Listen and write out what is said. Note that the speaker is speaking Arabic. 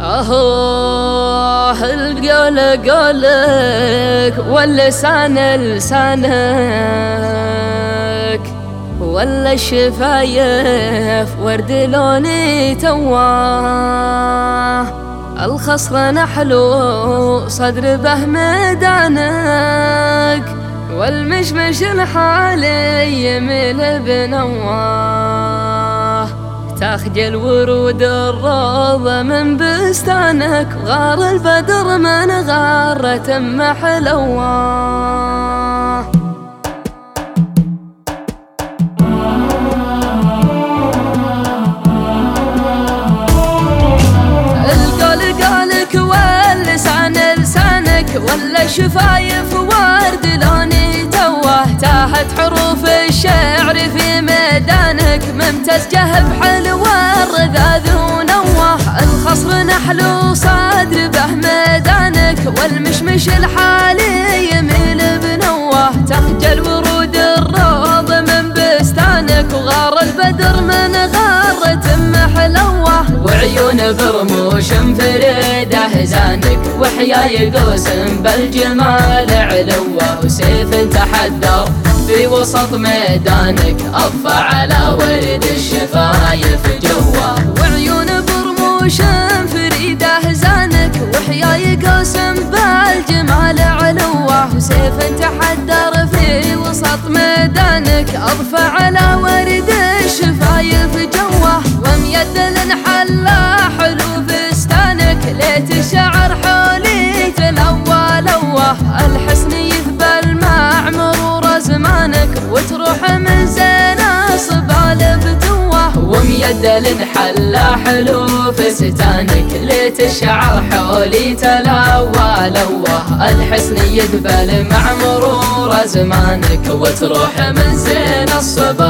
أهو القول قولك واللسان لسانك ولا الشفايف ورد لوني تواه الخصر نحلو صدر به ميدانك والمشمش الحالي يميل بنواه تخجل ورود الروضة من بستانك غار البدر من غارة واللسان لسانك ولا شفايف ورد لوني توه. تاهت حروف الشعر في ميدانك ممتاز جهب حلو نحلو صدر به ميدانك والمشمش الحالي يميل بنوه تخجل ورود الروض من بستانك وغار البدر من غارة محلوه وعيون برموش فريده زانك وحياي قوسم بالجمال علوه. وسيف تحدر في وسط ميدانك أضفى على ورد الشفايف وسيف تحدر في وسط ميدانك أضفى على ورد وميد الانحلى حلو فستانك ليت الشعر حولي تلوى لوه الحسن يذبل مع مرور زمانك وتروح من زين الصبال فتوه